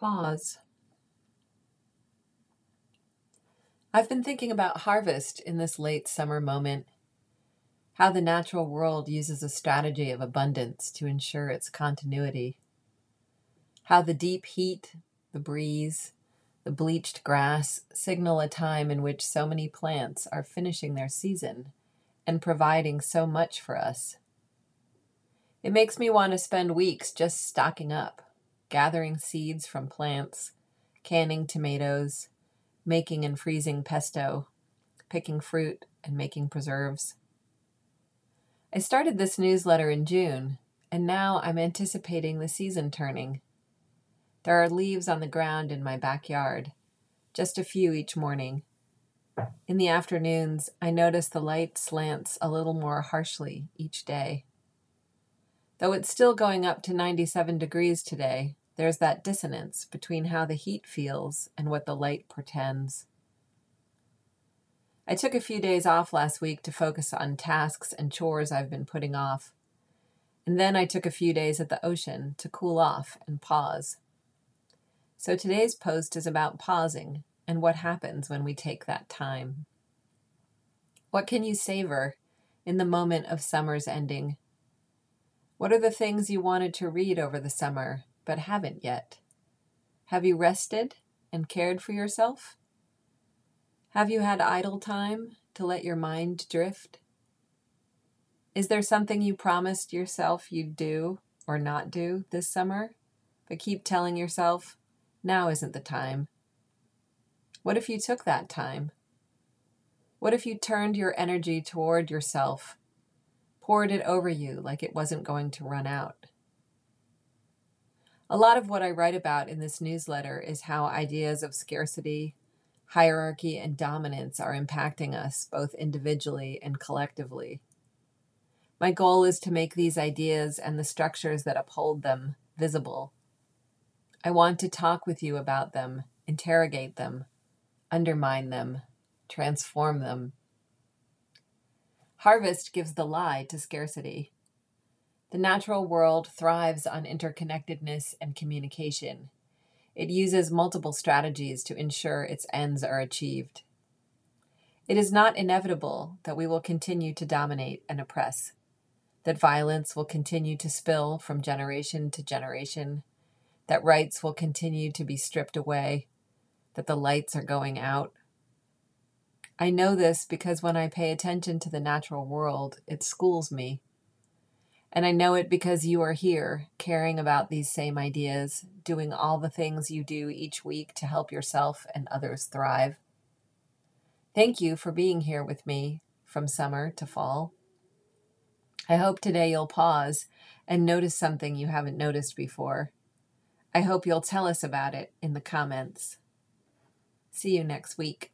Pause. I've been thinking about harvest in this late summer moment, how the natural world uses a strategy of abundance to ensure its continuity, how the deep heat, the breeze, the bleached grass signal a time in which so many plants are finishing their season and providing so much for us. It makes me want to spend weeks just stocking up gathering seeds from plants, canning tomatoes, making and freezing pesto, picking fruit, and making preserves. I started this newsletter in June, and now I'm anticipating the season turning. There are leaves on the ground in my backyard, just a few each morning. In the afternoons, I notice the light slants a little more harshly each day. Though it's still going up to 97 degrees today, there's that dissonance between how the heat feels and what the light portends. I took a few days off last week to focus on tasks and chores I've been putting off. And then I took a few days at the ocean to cool off and pause. So today's post is about pausing and what happens when we take that time. What can you savor in the moment of summer's ending? What are the things you wanted to read over the summer but haven't yet? Have you rested and cared for yourself? Have you had idle time to let your mind drift? Is there something you promised yourself you'd do or not do this summer, but keep telling yourself, now isn't the time? What if you took that time? What if you turned your energy toward yourself, poured it over you like it wasn't going to run out? A lot of what I write about in this newsletter is how ideas of scarcity, hierarchy, and dominance are impacting us both individually and collectively. My goal is to make these ideas and the structures that uphold them visible. I want to talk with you about them, interrogate them, undermine them, transform them. Harvest gives the lie to scarcity. The natural world thrives on interconnectedness and communication. It uses multiple strategies to ensure its ends are achieved. It is not inevitable that we will continue to dominate and oppress, that violence will continue to spill from generation to generation, that rights will continue to be stripped away, that the lights are going out. I know this because when I pay attention to the natural world, it schools me. And I know it because you are here, caring about these same ideas, doing all the things you do each week to help yourself and others thrive. Thank you for being here with me from summer to fall. I hope today you'll pause and notice something you haven't noticed before. I hope you'll tell us about it in the comments. See you next week.